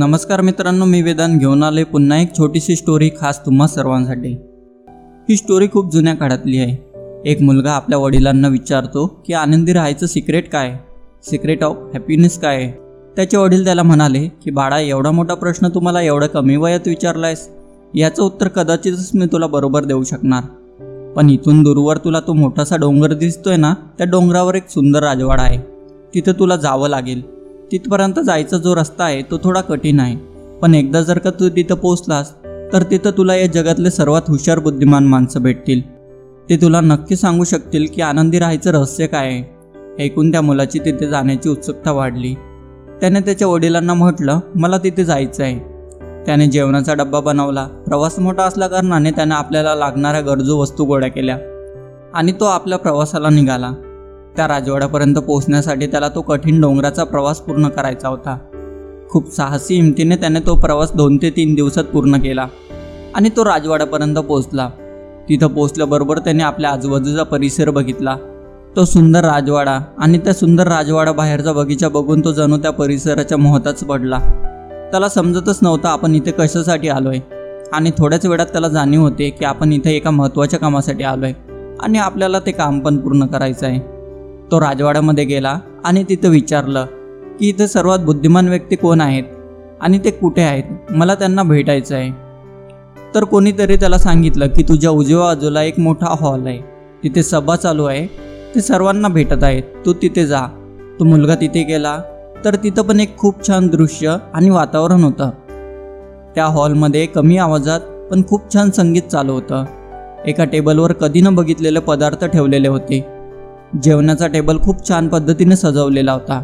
नमस्कार मित्रांनो मी वेदांत घेऊन आले पुन्हा एक छोटीशी स्टोरी खास तुम्हा सर्वांसाठी. ही स्टोरी खूप जुन्या काळातली आहे. एक मुलगा आपल्या वडिलांना विचारतो की आनंदी राहायचं सिक्रेट काय? सिक्रेट ऑफ हॅपीनेस काय? आहे त्याचे वडील त्याला म्हणाले की बाळा एवढा मोठा प्रश्न तुम्हाला एवढ्या कमी वयात विचारलायस. याचं उत्तर कदाचितच मी तुला बरोबर देऊ शकणार. पण इथून दूरवर तुला तो मोठासा डोंगर दिसतोय ना त्या डोंगरावर एक सुंदर राजवाडा आहे. तिथं तुला जावं लागेल. तिथपर्यंत जायचा जो रस्ता आहे तो थोडा कठीण आहे. पण एकदा जर का तू तिथं पोचलास तर तिथं तुला या जगातले सर्वात हुशार बुद्धिमान माणसं भेटतील. ते तुला नक्की सांगू शकतील की आनंदी राहायचं रहस्य काय आहे. ऐकून त्या मुलाची तिथे जाण्याची उत्सुकता वाढली. त्याने त्याच्या वडिलांना म्हटलं मला तिथे जायचं आहे. त्याने जेवणाचा डब्बा बनवला. प्रवास मोठा असल्या कारणाने त्याने आपल्याला लागणाऱ्या गरजू वस्तू गोळ्या केल्या आणि तो आपल्या प्रवासाला निघाला. त्या राजवाड्यापर्यंत पोहोचण्यासाठी त्याला तो कठीण डोंगराचा प्रवास पूर्ण करायचा होता. खूप साहसी हिमतीने त्याने तो प्रवास दोन ते तीन दिवसात पूर्ण केला आणि तो राजवाड्यापर्यंत पोहोचला. तिथं पोहोचल्याबरोबर त्याने आपल्या आजूबाजूचा परिसर बघितला. तो सुंदर राजवाडा आणि त्या सुंदर राजवाडा बाहेरचा बगीचा बघून तो जणू त्या परिसराच्या मोहताच पडला. त्याला समजतच नव्हतं आपण इथे कशासाठी आलोय आणि थोड्याच वेळात त्याला जाणीव होते की आपण इथे एका महत्त्वाच्या कामासाठी आलोय आणि आपल्याला ते काम पण पूर्ण करायचं आहे तो राजवाड्यामध्ये गेला आणि तिथं विचारलं की इथं सर्वात बुद्धिमान व्यक्ती कोण आहेत आणि ते कुठे आहेत? मला त्यांना भेटायचं आहे. तर कोणीतरी त्याला सांगितलं की तुझ्या उजव्या बाजूला एक मोठा हॉल आहे. तिथे सभा चालू आहे. ते सर्वांना भेटत आहेत. तू तिथे जा. तो मुलगा तिथे गेला. तर तिथं पण एक खूप छान दृश्य आणि वातावरण होतं. त्या हॉलमध्ये कमी आवाजात पण खूप छान संगीत चालू होतं. एका टेबलवर कधी न बघितलेले पदार्थ ठेवलेले होते. जेवणाचा टेबल खूप छान पद्धतीने सजवलेला होता.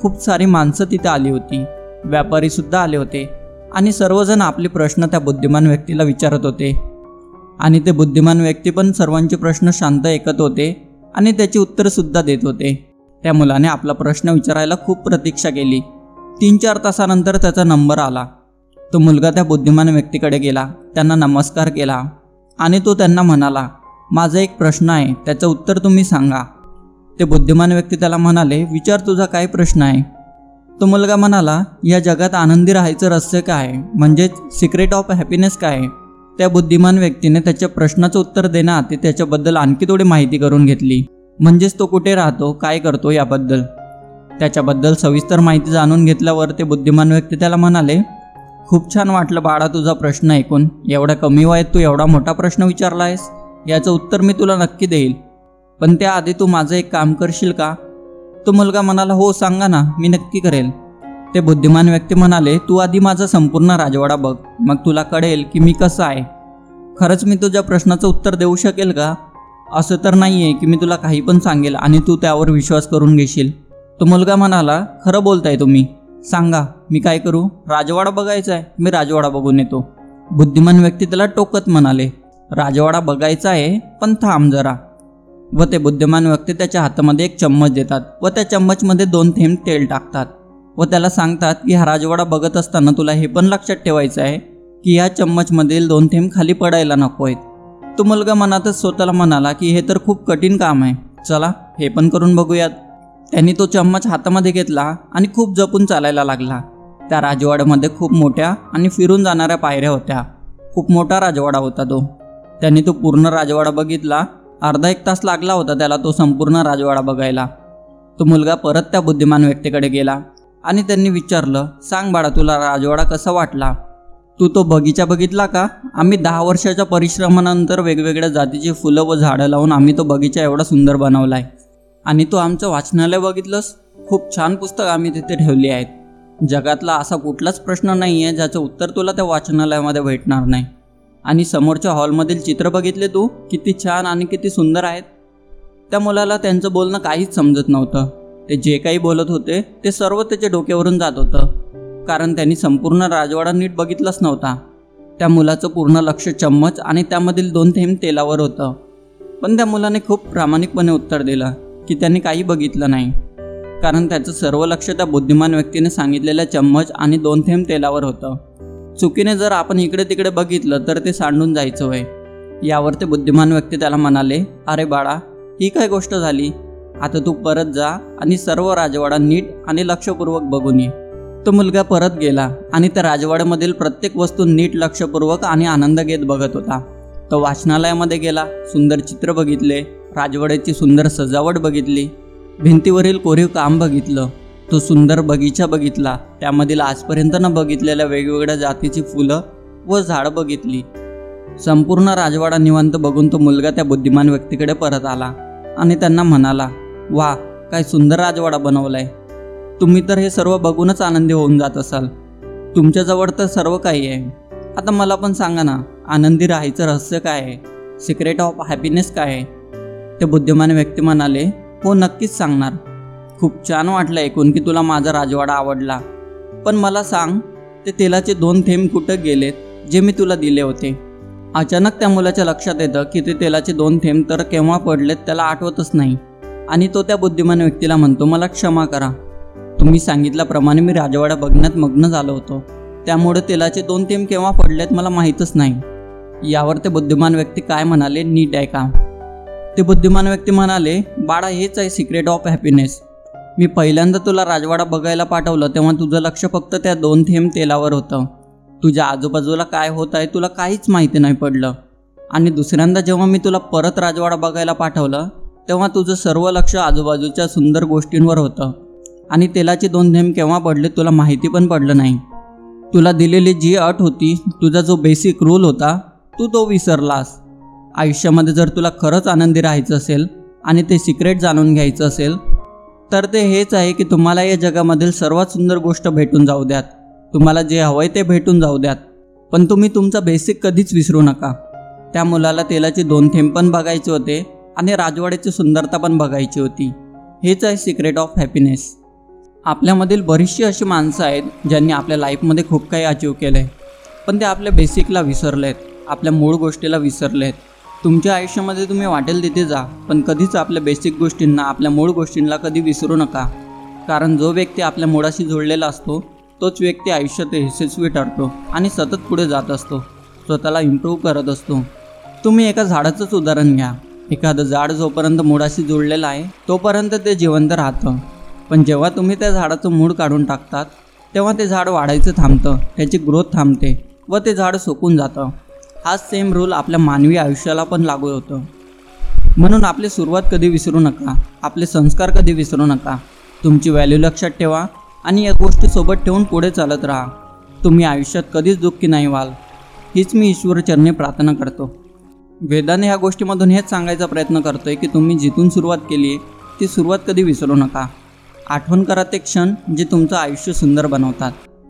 खूप सारी माणसं तिथे आली होती. व्यापारीसुद्धा आले होते. आणि सर्वजण आपले प्रश्न त्या बुद्धिमान व्यक्तीला विचारत होते. आणि ते बुद्धिमान व्यक्ती पण सर्वांचे प्रश्न शांत ऐकत होते आणि त्याची उत्तरसुद्धा देत होते. त्या मुलाने आपला प्रश्न विचारायला खूप प्रतीक्षा केली. तीन चार तासानंतर त्याचा नंबर आला. तो मुलगा त्या बुद्धिमान व्यक्तीकडे गेला. त्यांना नमस्कार केला. आणि तो त्यांना म्हणाला माझा एक प्रश्न आहे. त्याचं उत्तर तुम्ही सांगा. ते बुद्धिमान व्यक्ती त्याला म्हणाले विचार तुझा काय प्रश्न आहे. तो मुलगा म्हणाला या जगात आनंदी राहायचं रहस्य काय? आहे म्हणजेच सिक्रेट ऑफ हॅपीनेस काय? आहे त्या बुद्धिमान व्यक्तीने त्याच्या प्रश्नाचं उत्तर देण्याआधी त्याच्याबद्दल आणखी थोडी माहिती करून घेतली. म्हणजेच तो कुठे राहतो काय करतो याबद्दल. त्याच्याबद्दल सविस्तर माहिती जाणून घेतल्यावर ते बुद्धिमान व्यक्ती त्याला म्हणाले खूप छान वाटलं बाळा तुझा प्रश्न ऐकून. एवढ्या कमी वयात तू एवढा मोठा प्रश्न विचारला आहेस याचं उत्तर मी तुला नक्की देईल. पण त्याआधी तू माझं एक काम करशील का? तो मुलगा म्हणाला हो सांगा ना मी नक्की करेल. ते बुद्धिमान व्यक्ती म्हणाले तू आधी माझा संपूर्ण राजवाडा बघ मग तुला कळेल की मी कसं आहे. खरंच मी तुझ्या प्रश्नाचं उत्तर देऊ शकेल का? असं तर नाही आहे की मी तुला काही पण सांगेल आणि तू त्यावर विश्वास करून घेशील. तो मुलगा म्हणाला खरं बोलताय तुम्ही. सांगा मी काय करू? राजवाडा बघायचा आहे मी राजवाडा बघून येतो. बुद्धिमान व्यक्ती त्याला टोकत म्हणाले राजवाडा बघायचा आहे पण थांब जरा. व ते बुद्धिमान व्यक्ती त्याच्या हातामध्ये एक चम्मच देतात व त्या चम्मचमध्ये दोन थेंब तेल टाकतात व त्याला सांगतात की हा राजवाडा बघत असताना तुला हे पण लक्षात ठेवायचं आहे की या चम्मचमधील दोन थेंब खाली पडायला नको आहेत तो मुलगा मनातच स्वतःला म्हणाला की हे तर खूप कठीण काम आहे. चला हे पण करून बघूयात. त्यांनी तो चम्मच हातामध्ये घेतला आणि खूप जपून चालायला लागला. त्या राजवाड्यामध्ये खूप मोठ्या आणि फिरून जाणाऱ्या पायऱ्या होत्या. खूप मोठा राजवाडा होता तो. त्यांनी तो पूर्ण राजवाडा बघितला अर्धा एक तास लागला होता त्याला तो संपूर्ण राजवाडा बघायला. तो मुलगा परत त्या बुद्धिमान व्यक्तीकडे गेला आणि त्यांनी विचारलं सांग बाळा तुला राजवाडा कसा वाटला? तू तो बगीचा बघितला का? आम्ही दहा वर्षाच्या परिश्रमानंतर वेगवेगळ्या जातीची फुलं व झाडं लावून आम्ही तो बगीचा एवढा सुंदर बनवला आहे आणि तू आमचं वाचनालय बघितलंस? खूप छान पुस्तकं आम्ही तिथे ठेवली आहेत. जगातला असा कुठलाच प्रश्न नाही आहे ज्याचं उत्तर तुला त्या वाचनालयामध्ये भेटणार नाही. आणि समोरच्या हॉलमधील चित्र बघितले तू? किती छान आणि किती सुंदर आहेत. त्या मुलाला त्यांचं बोलणं काहीच समजत नव्हतं. ते जे काही बोलत होते ते सर्व त्याच्या डोक्यावरून जात होतं. कारण त्यांनी संपूर्ण राजवाडा नीट बघितलाच नव्हता. त्या मुलाचं पूर्ण लक्ष चम्मच आणि त्यामधील दोन थेंब तेलावर होतं. पण त्या मुलाने खूप प्रामाणिकपणे उत्तर दिलं की त्यांनी काही बघितलं नाही. कारण त्याचं सर्व लक्ष त्या बुद्धिमान व्यक्तीने सांगितलेल्या चम्मच आणि दोन थेंब तेलावर होतं. चुकीने जर आपण इकडे तिकडे बघितलं तर ते सांडून जायचं वय. यावर ते बुद्धिमान व्यक्ती त्याला म्हणाले अरे बाळा ही काय गोष्ट झाली? आता तू परत जा आणि सर्व राजवाडा नीट आणि लक्षपूर्वक बघून ये. तो मुलगा परत गेला आणि त्या राजवाड्यामधील प्रत्येक वस्तू नीट लक्षपूर्वक आणि आनंद घेत बघत होता. तो वाचनालयामध्ये गेला सुंदर चित्र बघितले राजवाड्याची सुंदर सजावट बघितली भिंतीवरील कोरीव काम बघितलं. तो सुंदर बगीचा बघितला. त्यामधील आजपर्यंत न बघितलेल्या वेगवेगळ्या जातीची फुलं व झाडं बघितली. संपूर्ण राजवाडा निवांत बघून तो मुलगा त्या बुद्धिमान व्यक्तीकडे परत आला आणि त्यांना म्हणाला वा काय सुंदर राजवाडा बनवलाय. तुम्ही तर हे सर्व बघूनच आनंदी होऊन जात असाल. तुमच्याजवळ तर सर्व काही आहे. आता मला पण सांगा ना आनंदी राहायचं रहस्य काय आहे? सिक्रेट ऑफ हॅपीनेस काय आहे? ते बुद्धिमान व्यक्ती म्हणाले हो नक्कीच सांगणार. खूप छान वाटलं ऐकून की तुला माझा राजवाडा आवडला. पण मला सांग ते तेलाचे दोन थेंब कुठं गेलेत जे मी तुला दिले होते? अचानक त्या मुलाच्या लक्षात येतं की ते तेलाचे दोन थेंब तर केव्हा पडलेत त्याला आठवतच नाही. आणि तो त्या बुद्धिमान व्यक्तीला म्हणतो मला क्षमा करा. तुम्ही सांगितल्याप्रमाणे मी राजवाडा बघण्यात मग्न झालो होतो. त्यामुळे तेलाचे दोन थेंब केव्हा पडलेत मला माहीतच नाही. यावर ते बुद्धिमान व्यक्ती काय म्हणाले नीट आहे का ते बुद्धिमान व्यक्ती म्हणाले बाळा हेच आहे सिक्रेट ऑफ हॅपीनेस मी पहिल्यांदा तुला राजवाडा बघायला पाठवलं तेव्हा तुझं लक्ष फक्त त्या दोन थेंब तेलावर होतं. तुझ्या आजूबाजूला काय होत आहे तुला काहीच माहिती नाही पडलं. आणि दुसऱ्यांदा जेव्हा मी तुला परत राजवाडा बघायला पाठवलं तेव्हा तुझं सर्व लक्ष आजूबाजूच्या सुंदर गोष्टींवर होतं. आणि तेलाचे दोन थेंब केव्हा पडले तुला माहिती पण पडलं नाही. तुला दिलेली जी अट होती तुझा जो बेसिक रूल होता तू तो विसरलास. आयुष्यामध्ये जर तुला खरंच आनंदी राहायचं असेल आणि ते सिक्रेट जाणून घ्यायचं असेल तर ते हेच आहे की तुम्हाला या जगामधील सर्वात सुंदर गोष्ट भेटून जाऊ द्यात. तुम्हाला जे हवंय ते भेटून जाऊ द्यात. पण तुम्ही तुमचा बेसिक कधीच विसरू नका. त्या मुलाला तेलाचे दोन थेंब पण बघायचे होते आणि राजवाड्याची सुंदरता पण बघायची होती. हेच आहे सिक्रेट ऑफ हॅपीनेस आपल्यामधील बरीचशी अशी माणसं आहेत ज्यांनी आपल्या लाईफमध्ये खूप काही अचीव केलं आहे पण ते आपल्या बेसिकला विसरले आहेत आपल्या मूळ गोष्टीला विसरले आहेत तुमच्या आयुष्यामध्ये तुम्ही वाटेल तिथे जा पण कधीच आपल्या बेसिक गोष्टींना आपल्या मूळ गोष्टींना कधी विसरू नका. कारण जो व्यक्ती आपल्या मुळाशी जोडलेला असतो तोच व्यक्ती आयुष्यात यशस्वी ठरतो आणि सतत पुढे जात असतो. स्वतःला इम्प्रूव्ह करत असतो. तुम्ही एका झाडाचंच उदाहरण घ्या. एखादं झाड जोपर्यंत मुळाशी जोडलेलं आहे तोपर्यंत ते जिवंत राहतं. पण जेव्हा तुम्ही त्या झाडाचं मूळ काढून टाकतात तेव्हा ते झाड वाढायचं थांबतं त्याची ग्रोथ थांबते व ते झाड सुकून जातं. हाच सेम रूल आपल्या मानवी आयुष्याला पण लागू होतं. म्हणून आपली सुरुवात कधी विसरू नका. आपले संस्कार कधी विसरू नका. तुमची व्हॅल्यू लक्षात ठेवा आणि या गोष्टी सोबत ठेवून पुढे चालत राहा. तुम्ही आयुष्यात कधीच दुःखी नाही व्हाल. हीच मी ईश्वरचरणी प्रार्थना करतो. वेदाने ह्या गोष्टीमधून हेच सांगायचा प्रयत्न करतोय की तुम्ही जिथून सुरुवात केली आहे ती सुरुवात कधी विसरू नका. आठवण करा ते क्षण जे तुमचं आयुष्य सुंदर बनवतात.